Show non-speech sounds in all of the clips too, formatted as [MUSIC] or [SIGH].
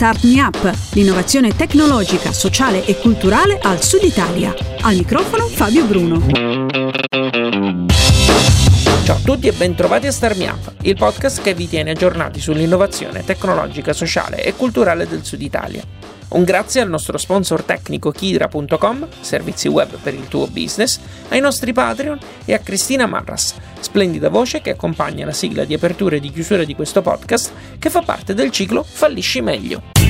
Start Me Up, l'innovazione tecnologica, sociale e culturale al Sud Italia. Al microfono Fabio Bruno. Ciao a tutti e bentrovati a Start Me Up, il podcast che vi tiene aggiornati sull'innovazione tecnologica, sociale e culturale del Sud Italia. Un grazie al nostro sponsor tecnico Kidra.com, servizi web per il tuo business, ai nostri Patreon e a Cristina Marras, splendida voce che accompagna la sigla di apertura e di chiusura di questo podcast che fa parte del ciclo Fallisci meglio.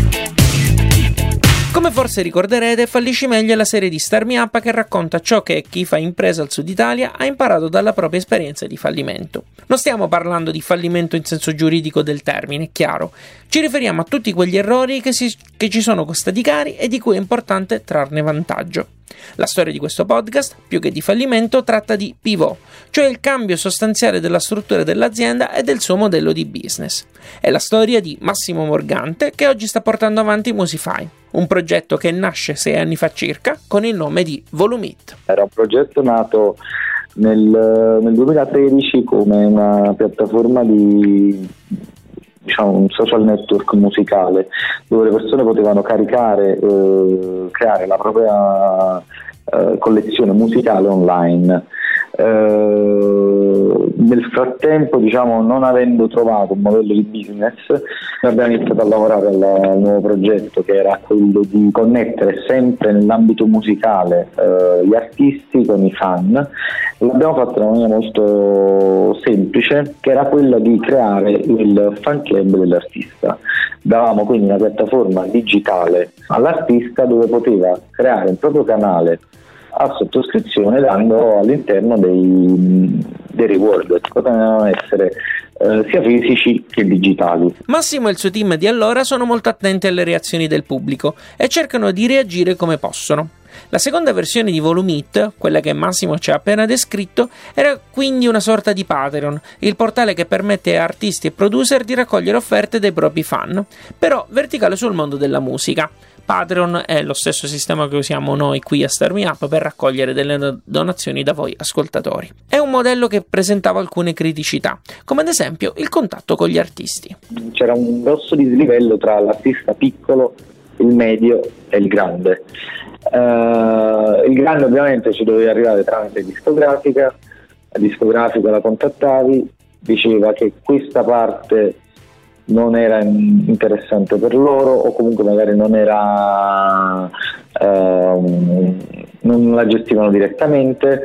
Come forse ricorderete, Fallisci meglio è la serie di Star Me Up che racconta ciò che chi fa impresa al Sud Italia ha imparato dalla propria esperienza di fallimento. Non stiamo parlando di fallimento in senso giuridico del termine, è chiaro. Ci riferiamo a tutti quegli errori che, si, che ci sono costati cari e di cui è importante trarne vantaggio. La storia di questo podcast, più che di fallimento, tratta di pivot, cioè il cambio sostanziale della struttura dell'azienda e del suo modello di business. È la storia di Massimo Morgante che oggi sta portando avanti Musify, un progetto che nasce sei anni fa circa con il nome di Volumit. Era un progetto nato nel, nel 2013 come una piattaforma di diciamo, un social network musicale dove le persone potevano caricare, eh, creare la propria eh, collezione musicale online. Eh, nel frattempo, diciamo, non avendo trovato un modello di business, abbiamo iniziato a lavorare al, al nuovo progetto che era quello di connettere sempre nell'ambito musicale eh, gli artisti con i fan. L'abbiamo fatto in una maniera molto semplice, che era quella di creare il fan club dell'artista. Davamo quindi una piattaforma digitale all'artista dove poteva creare un proprio canale a sottoscrizione dando all'interno dei, dei reward che potevano essere eh, sia fisici che digitali. Massimo e il suo team di allora sono molto attenti alle reazioni del pubblico e cercano di reagire come possono. La seconda versione di Volumit, quella che Massimo ci ha appena descritto, era quindi una sorta di Patreon, il portale che permette a artisti e producer di raccogliere offerte dei propri fan, però verticale sul mondo della musica. Patreon è lo stesso sistema che usiamo noi qui a Star Me Up per raccogliere delle donazioni da voi ascoltatori. È un modello che presentava alcune criticità, come ad esempio il contatto con gli artisti. C'era un grosso dislivello tra l'artista piccolo, il medio e il grande. Uh, il grande ovviamente ci doveva arrivare tramite discografica, la discografica la contattavi, diceva che questa parte non era interessante per loro o comunque magari non era ehm, non la gestivano direttamente.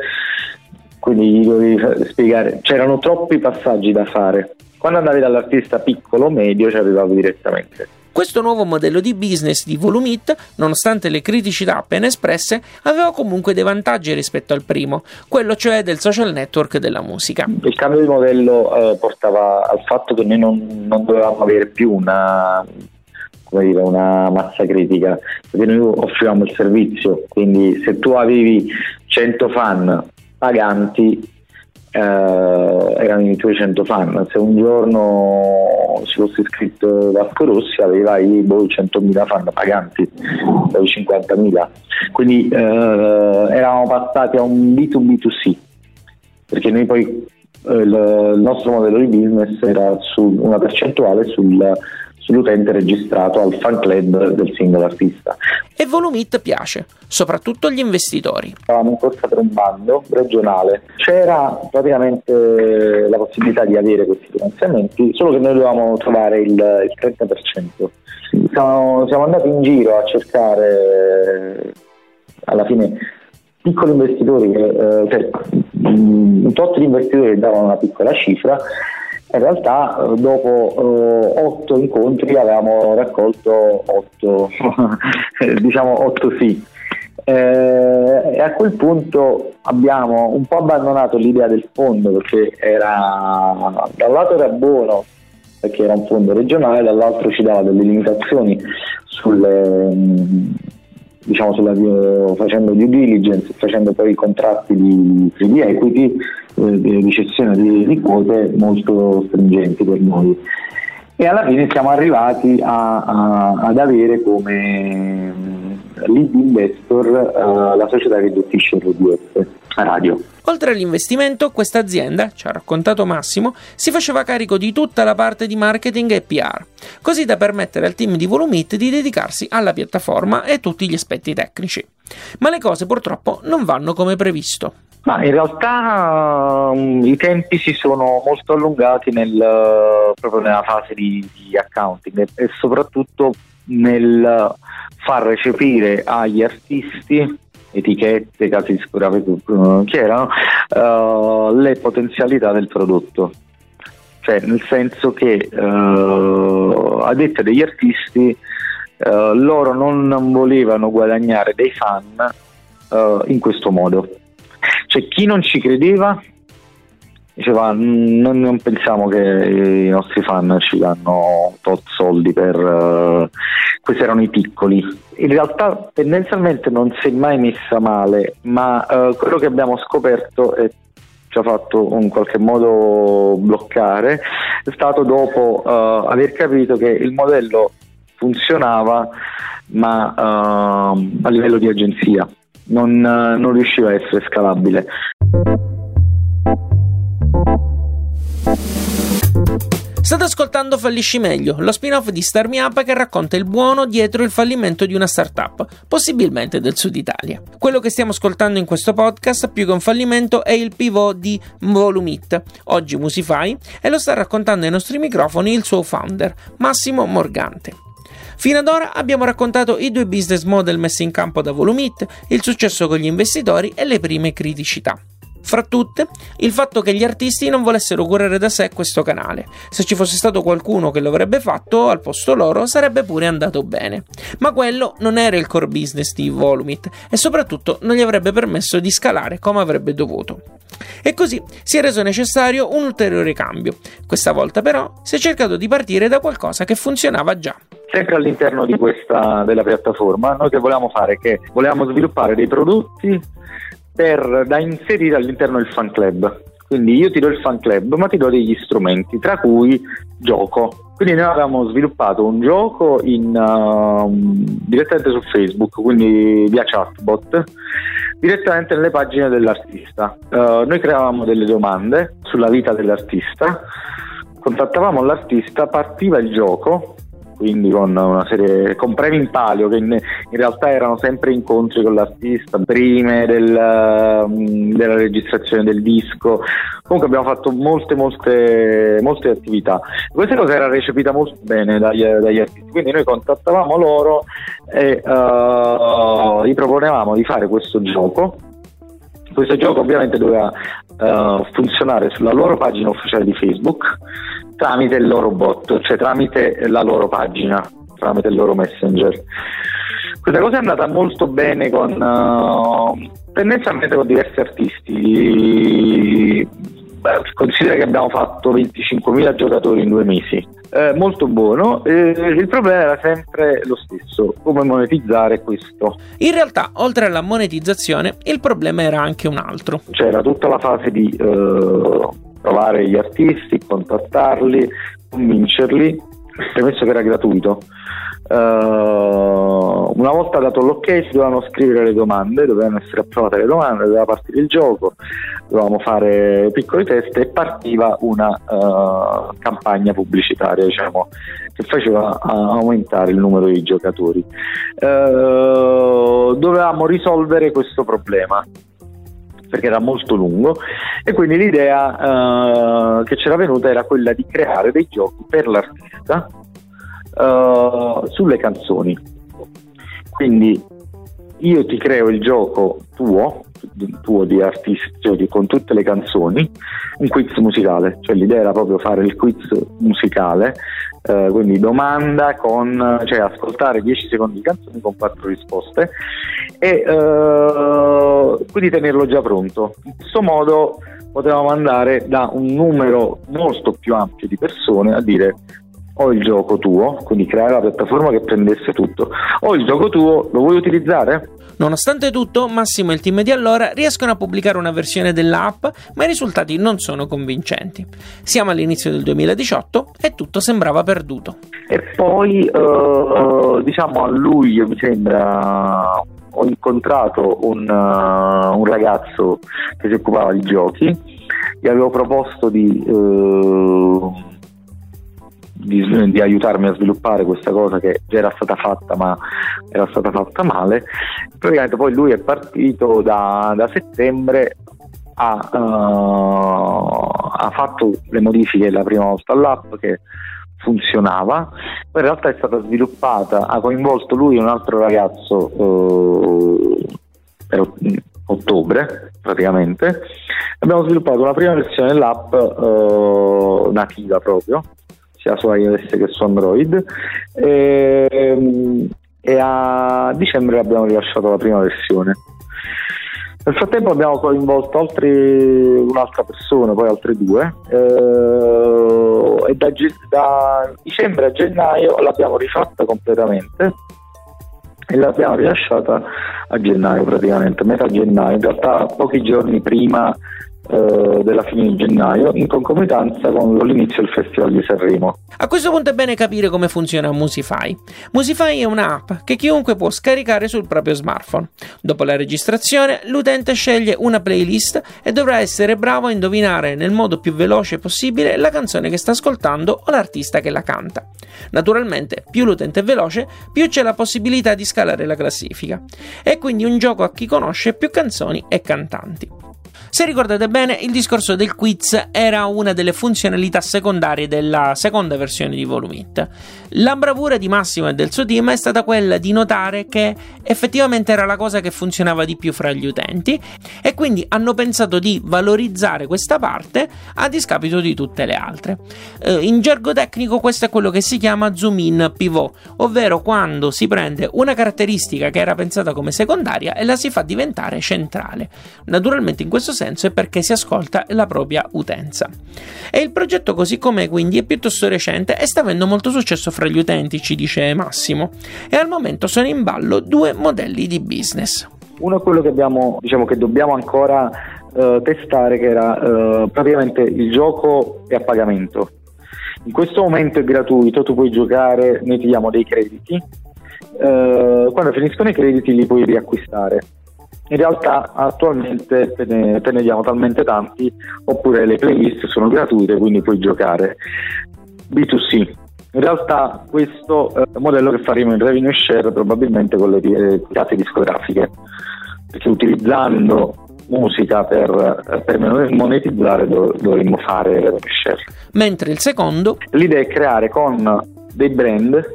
Quindi gli dovevi spiegare c'erano troppi passaggi da fare. Quando andavi dall'artista piccolo medio ci arrivavi direttamente questo nuovo modello di business di Volumit, nonostante le criticità appena espresse, aveva comunque dei vantaggi rispetto al primo, quello cioè del social network della musica. Il cambio di modello eh, portava al fatto che noi non, non dovevamo avere più una, dire, una massa critica, perché noi offrivamo il servizio, quindi se tu avevi 100 fan paganti eh, erano i tuoi 100 fan, se un giorno si fosse iscritto Vasco Rossi aveva i boh, 100.000 fan paganti, poi 50.000, quindi eh, eravamo passati a un B2B2C, perché noi poi eh, il nostro modello di business era su una percentuale sul sull'utente registrato al fan club del singolo artista. E Volumit piace, soprattutto agli investitori. Eravamo in corsa per un bando regionale, c'era praticamente la possibilità di avere questi finanziamenti, solo che noi dovevamo trovare il, il 30%. Siamo, siamo andati in giro a cercare alla fine piccoli investitori, che, eh, cioè, un tot di investitori che davano una piccola cifra in realtà dopo eh, otto incontri avevamo raccolto otto, [LAUGHS] diciamo otto sì. Eh, e a quel punto abbiamo un po' abbandonato l'idea del fondo perché era da un lato era buono perché era un fondo regionale, dall'altro ci dava delle limitazioni sulle, diciamo sulla, facendo due diligence, facendo poi contratti di, di equity eh, di cessione di, di, quote molto stringenti per noi. E alla fine siamo arrivati a, a, ad avere come lead investor uh, la società che gestisce RDS. Radio. Oltre all'investimento, questa azienda, ci ha raccontato Massimo, si faceva carico di tutta la parte di marketing e PR, così da permettere al team di Volumit di dedicarsi alla piattaforma e tutti gli aspetti tecnici. Ma le cose purtroppo non vanno come previsto. Ma in realtà um, i tempi si sono molto allungati nel, proprio nella fase di, di accounting e, e soprattutto nel far recepire agli artisti etichette, casi discografici che erano, uh, le potenzialità del prodotto. Cioè, nel senso che uh, a detta degli artisti uh, loro non volevano guadagnare dei fan in questo modo. Cioè, chi non ci credeva diceva non, non, pensiamo che i nostri fan ci danno tot soldi per uh, questi erano i piccoli. In realtà tendenzialmente non si è mai messa male ma uh, quello che abbiamo scoperto e ci ha fatto in qualche modo bloccare è stato dopo uh, aver capito che il modello funzionava ma a livello di agenzia. Non, non riusciva a essere scalabile State ascoltando Fallisci Meglio, lo spin-off di Star Me Up che racconta il buono dietro il fallimento di una startup, possibilmente del sud Italia. Quello che stiamo ascoltando in questo podcast, più che un fallimento, è il pivot di Volumit, oggi Musify, e lo sta raccontando ai nostri microfoni il suo founder, Massimo Morgante. Fino ad ora abbiamo raccontato i due business model messi in campo da Volumit, il successo con gli investitori e le prime criticità. Fra tutte, il fatto che gli artisti non volessero curare da sé questo canale. Se ci fosse stato qualcuno che lo avrebbe fatto al posto loro, sarebbe pure andato bene. Ma quello non era il core business di Volumit e soprattutto non gli avrebbe permesso di scalare come avrebbe dovuto. E così si è reso necessario un ulteriore cambio. Questa volta però si è cercato di partire da qualcosa che funzionava già sempre all'interno questa della piattaforma noi che volevamo fare che volevamo sviluppare dei prodotti per, da inserire all'interno del fan club. Quindi io ti do il fan club, ma ti do degli strumenti, tra cui gioco. Quindi noi avevamo sviluppato un gioco in, uh, direttamente su Facebook, quindi via chatbot, direttamente nelle pagine dell'artista. Uh, noi creavamo delle domande sulla vita dell'artista, contattavamo l'artista, partiva il gioco quindi con una serie con premi in palio che in, in, realtà erano sempre incontri con l'artista prima del, mm, della registrazione del disco. Comunque abbiamo fatto molte molte molte attività. Questa cosa era recepita molto bene dagli, dagli artisti quindi noi contattavamo loro e uh, gli proponevamo di fare questo gioco. Questo gioco ovviamente doveva uh, funzionare sulla loro pagina ufficiale di Facebook tramite il loro bot, cioè tramite la loro pagina, tramite il loro messenger. Questa cosa è andata molto bene con uh, tendenzialmente con diversi artisti. Beh, considera che abbiamo fatto 25.000 giocatori in due mesi. Eh, molto buono. Eh, il problema era sempre lo stesso: come monetizzare questo. In realtà, oltre alla monetizzazione, il problema era anche un altro. C'era tutta la fase di uh, trovare gli artisti, contattarli, convincerli, premesso che era gratuito. Uh, una volta dato l'ok si dovevano scrivere le domande, dovevano essere approvate le domande, doveva partire il gioco, dovevamo fare piccoli test e partiva una uh, campagna pubblicitaria diciamo, che faceva aumentare il numero di giocatori. Uh, dovevamo risolvere questo problema perché era molto lungo e quindi l'idea uh, che c'era venuta era quella di creare dei giochi per l'artista uh, sulle canzoni. Quindi io ti creo il gioco tuo, tuo di artista, cioè con tutte le canzoni, un quiz musicale, cioè l'idea era proprio fare il quiz musicale, eh, quindi domanda con, cioè ascoltare 10 secondi di canzoni con 4 risposte e eh, quindi tenerlo già pronto. In questo modo potevamo andare da un numero molto più ampio di persone a dire ho il gioco tuo, quindi creare la piattaforma che prendesse tutto, ho il gioco tuo, lo vuoi utilizzare? Nonostante tutto, Massimo e il team di allora riescono a pubblicare una versione dell'app, ma i risultati non sono convincenti. Siamo all'inizio del 2018 e tutto sembrava perduto. E poi, uh, diciamo a luglio, mi sembra, ho incontrato un, uh, un ragazzo che si occupava di giochi, gli avevo proposto di, uh, di, di, aiutarmi a sviluppare questa cosa che già era stata fatta ma era stata fatta male. Praticamente poi lui è partito da, da settembre ha, uh, ha, fatto le modifiche la prima volta all'app che funzionava, poi in realtà è stata sviluppata, ha coinvolto lui e un altro ragazzo uh, per ottobre praticamente, abbiamo sviluppato una prima versione dell'app uh, nativa proprio, sia su iOS che su Android e, e a dicembre abbiamo rilasciato la prima versione. Nel frattempo abbiamo coinvolto altri, un'altra persona, poi altre due, eh, e da, da, dicembre a gennaio l'abbiamo rifatta completamente e l'abbiamo rilasciata a gennaio praticamente, metà gennaio, in realtà pochi giorni prima eh, della fine di gennaio in concomitanza con l'inizio del Festival di Sanremo. A questo punto è bene capire come funziona Musify. Musify è un'app che chiunque può scaricare sul proprio smartphone. Dopo la registrazione, l'utente sceglie una playlist e dovrà essere bravo a indovinare nel modo più veloce possibile la canzone che sta ascoltando o l'artista che la canta. Naturalmente, più l'utente è veloce, più c'è la possibilità di scalare la classifica. È quindi un gioco a chi conosce più canzoni e cantanti. Se ricordate bene, il discorso del quiz era una delle funzionalità secondarie della seconda versione di Volumit. La bravura di Massimo e del suo team è stata quella di notare che effettivamente era la cosa che funzionava di più fra gli utenti e quindi hanno pensato di valorizzare questa parte a discapito di tutte le altre. Eh, in gergo tecnico questo è quello che si chiama zoom in pivot, ovvero quando si prende una caratteristica che era pensata come secondaria e la si fa diventare centrale. Naturalmente in questo senso è perché si ascolta la propria utenza. E il progetto così com'è quindi è piuttosto recente e sta avendo molto successo fra gli utenti, ci dice Massimo, e al momento sono in ballo due modelli di business. Uno è quello che abbiamo, diciamo che dobbiamo ancora uh, testare, che era uh, praticamente il gioco è a pagamento. In questo momento è gratuito, tu puoi giocare, noi ti diamo dei crediti, uh, quando finiscono i crediti li puoi riacquistare in realtà attualmente te ne, te ne, diamo talmente tanti oppure le playlist sono gratuite quindi puoi giocare. B2C in realtà questo è un modello che faremo in revenue share probabilmente con le eh, case discografiche. Perché utilizzando musica per, per monetizzare dovremmo fare revenue share. Mentre il secondo? L'idea è creare con dei brand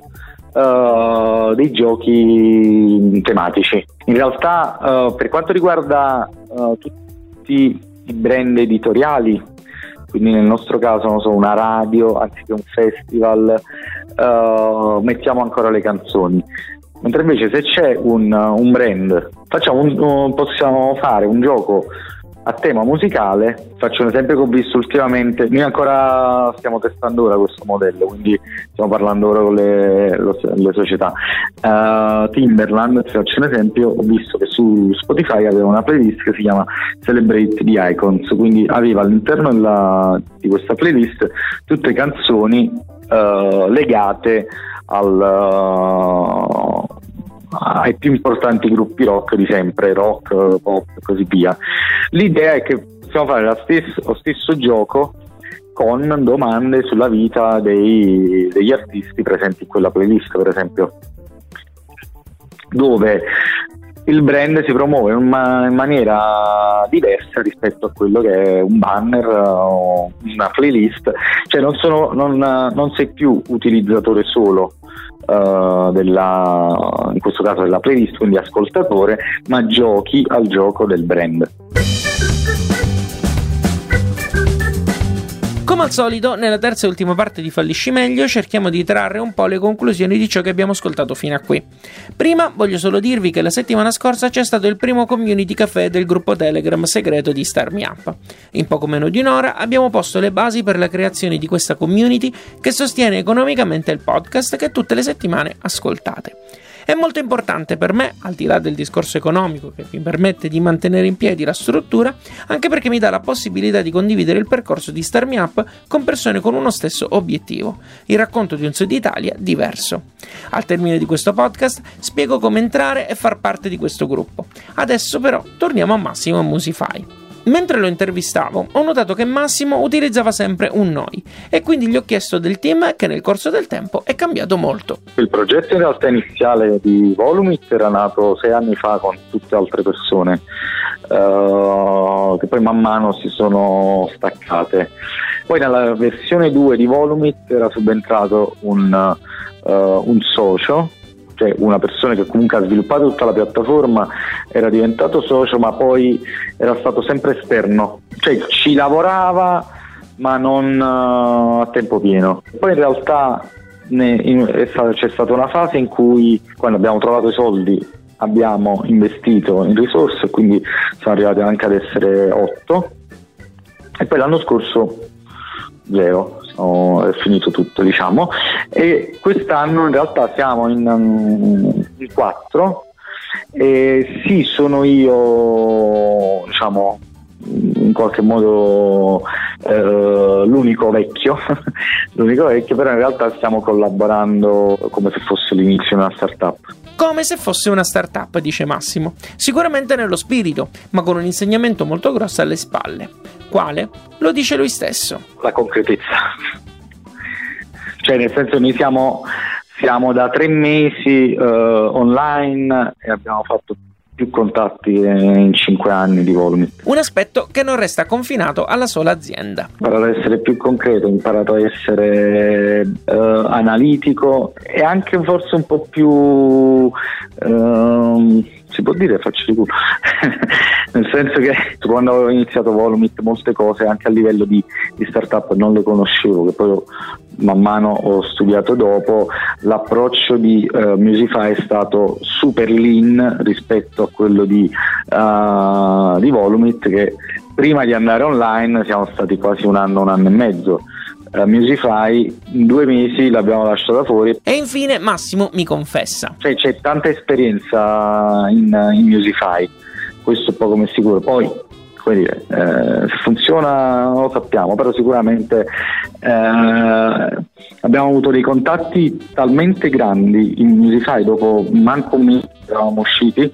uh, dei giochi tematici. In realtà, uh, per quanto riguarda uh, tutti i brand editoriali, quindi nel nostro caso so, una radio anziché un festival, mettiamo ancora le canzoni. Mentre invece se c'è un, un brand, un, possiamo fare un gioco a tema musicale, faccio un esempio che ho visto ultimamente, noi ancora stiamo testando ora questo modello, quindi stiamo parlando ora con le, le società. Uh, Timberland, ti faccio un esempio, ho visto che su Spotify aveva una playlist che si chiama Celebrate the Icons, quindi aveva all'interno della, di questa playlist tutte canzoni uh, legate al, uh, ai più importanti gruppi rock di sempre, rock, pop e così via. L'idea è che possiamo fare stesso, lo stesso gioco con domande sulla vita dei, degli artisti presenti in quella playlist, per esempio, dove il brand si promuove in, ma- in, maniera diversa rispetto a quello che è un banner o una playlist, cioè non, sono, non, non sei più utilizzatore solo uh, della, in questo caso della playlist, quindi ascoltatore, ma giochi al gioco del brand. Come al solito, nella terza e ultima parte di Fallisci Meglio cerchiamo di trarre un po' le conclusioni di ciò che abbiamo ascoltato fino a qui. Prima voglio solo dirvi che la settimana scorsa c'è stato il primo community caffè del gruppo Telegram segreto di Star Me Up. In poco meno di un'ora abbiamo posto le basi per la creazione di questa community che sostiene economicamente il podcast che tutte le settimane ascoltate. È molto importante per me, al di là del discorso economico che mi permette di mantenere in piedi la struttura, anche perché mi dà la possibilità di condividere il percorso di Start Me Up con persone con uno stesso obiettivo, il racconto di un Sud Italia diverso. Al termine di questo podcast spiego come entrare e far parte di questo gruppo. Adesso però torniamo a Massimo Musify. Mentre lo intervistavo, ho notato che Massimo utilizzava sempre un noi e quindi gli ho chiesto del team che nel corso del tempo è cambiato molto. Il progetto in realtà iniziale di Volumit era nato sei anni fa con tutte altre persone uh, che poi man mano si sono staccate. Poi nella versione 2 di Volumit era subentrato un, uh, un socio cioè una persona che comunque ha sviluppato tutta la piattaforma era diventato socio ma poi era stato sempre esterno, cioè ci lavorava ma non uh, a tempo pieno. Poi in realtà ne, in, stata, c'è stata una fase in cui quando abbiamo trovato i soldi abbiamo investito in risorse quindi siamo arrivati anche ad essere 8 e poi l'anno scorso zero oh, è finito tutto diciamo e quest'anno in realtà siamo in, um, in quattro e sì sono io diciamo in qualche modo eh, l'unico vecchio [LAUGHS] l'unico vecchio però in realtà stiamo collaborando come se fosse l'inizio di una startup come se fosse una startup, dice Massimo. Sicuramente nello spirito, ma con un insegnamento molto grosso alle spalle. Quale? Lo dice lui stesso. La concretezza. Cioè, nel senso, noi siamo, siamo da tre mesi uh, online e abbiamo fatto più contatti in cinque anni di Volumit. Un aspetto che non resta confinato alla sola azienda. Ho imparato ad essere più concreto, ho imparato a essere uh, analitico e anche forse un po' più... Uh, si può dire faccio di culo [LAUGHS] nel senso che quando avevo iniziato Volumit molte cose anche a livello di, di startup non le conoscevo che poi man mano ho studiato dopo. L'approccio di uh, Musify è stato super lean rispetto a quello di, uh, di Volumit che prima di andare online siamo stati quasi un anno un anno e mezzo uh, Musify in due mesi l'abbiamo lasciata fuori. E infine Massimo mi confessa. Cioè, c'è tanta esperienza in, in Musify questo è poco come sicuro. Poi come dire, eh, se funziona non lo sappiamo, però sicuramente eh, abbiamo avuto dei contatti talmente grandi in Musify dopo manco un mese eravamo usciti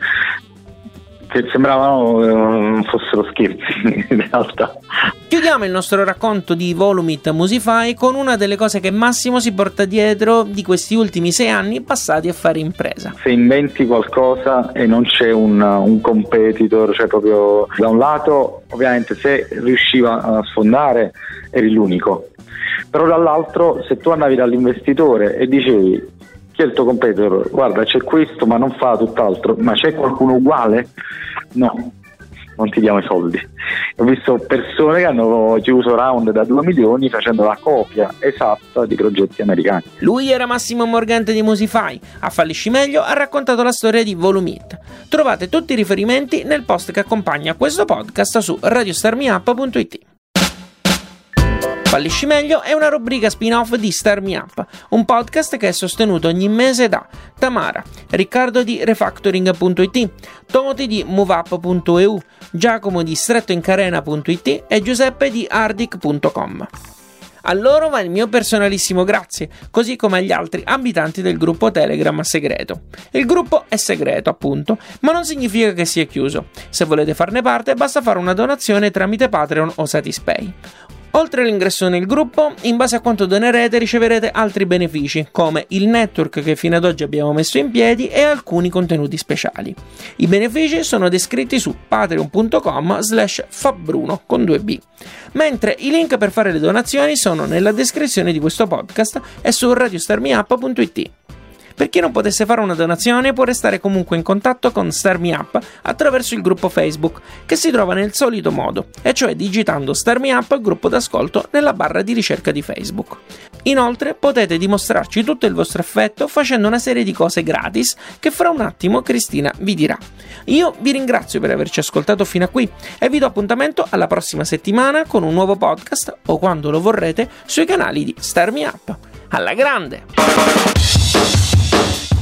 che sembravano eh, fossero scherzi [LAUGHS] in realtà. Chiudiamo il nostro racconto di Volumit Musify con una delle cose che Massimo si porta dietro di questi ultimi sei anni passati a fare impresa. Se inventi qualcosa e non c'è un, un competitor, cioè proprio da un lato ovviamente se riusciva a sfondare eri l'unico, però dall'altro se tu andavi dall'investitore e dicevi chi è il tuo competitor? Guarda, c'è questo, ma non fa tutt'altro. Ma c'è qualcuno uguale? No, non ti diamo i soldi. Ho visto persone che hanno chiuso round da 2 milioni facendo la copia esatta di progetti americani. Lui era Massimo Morgante di Musify. A Fallisci Meglio ha raccontato la storia di Volumit. Trovate tutti i riferimenti nel post che accompagna questo podcast su radiostarmiup.it. Fallisci meglio è una rubrica spin-off di Star Me Up, un podcast che è sostenuto ogni mese da Tamara, Riccardo di Refactoring.it, Tomoti di MoveUp.eu, Giacomo di StrettoIncarena.it e Giuseppe di Ardic.com. A loro va il mio personalissimo grazie, così come agli altri abitanti del gruppo Telegram segreto. Il gruppo è segreto, appunto, ma non significa che sia chiuso. Se volete farne parte, basta fare una donazione tramite Patreon o Satispay. Oltre all'ingresso nel gruppo, in base a quanto donerete riceverete altri benefici, come il network che fino ad oggi abbiamo messo in piedi e alcuni contenuti speciali. I benefici sono descritti su patreon.com slash fabbruno con 2b, mentre i link per fare le donazioni sono nella descrizione di questo podcast e su radiostarmiup.it. Per chi non potesse fare una donazione può restare comunque in contatto con Star Me Up attraverso il gruppo Facebook, che si trova nel solito modo, e cioè digitando Star Me Up gruppo d'ascolto nella barra di ricerca di Facebook. Inoltre potete dimostrarci tutto il vostro affetto facendo una serie di cose gratis che fra un attimo Cristina vi dirà. Io vi ringrazio per averci ascoltato fino a qui e vi do appuntamento alla prossima settimana con un nuovo podcast o quando lo vorrete sui canali di Star Me Up. Alla grande!